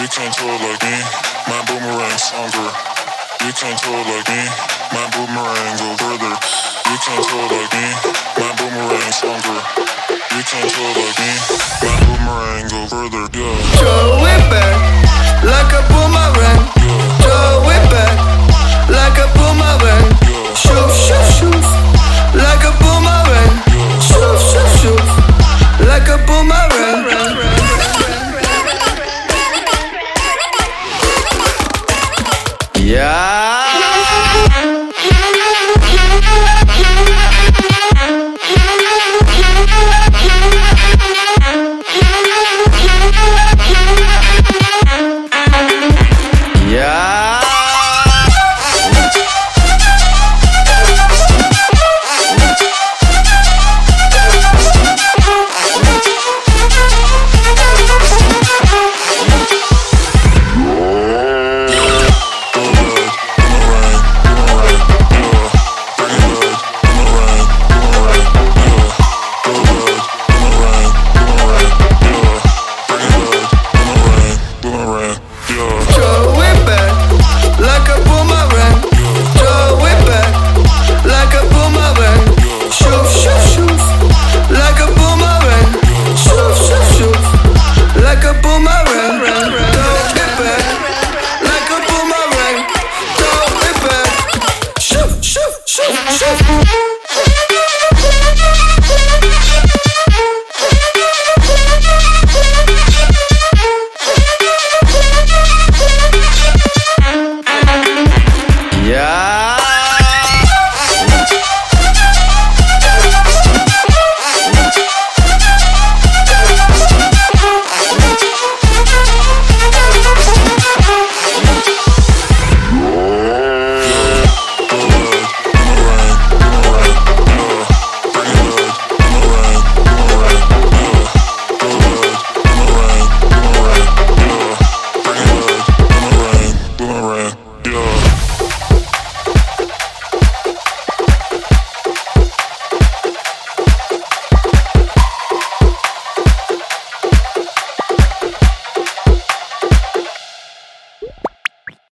You can't throw it like me. My boomerang's stronger. You can't throw it like me. My boomerang go further. You can't throw it like me. My boomerang's stronger. You can't throw it like me. My boomerang go further. It Throw it back like a boomerang. Throw it back like a boomerang. Like a boomerang. Like a boomerang. Throw it back like a boomerang. Throw it back.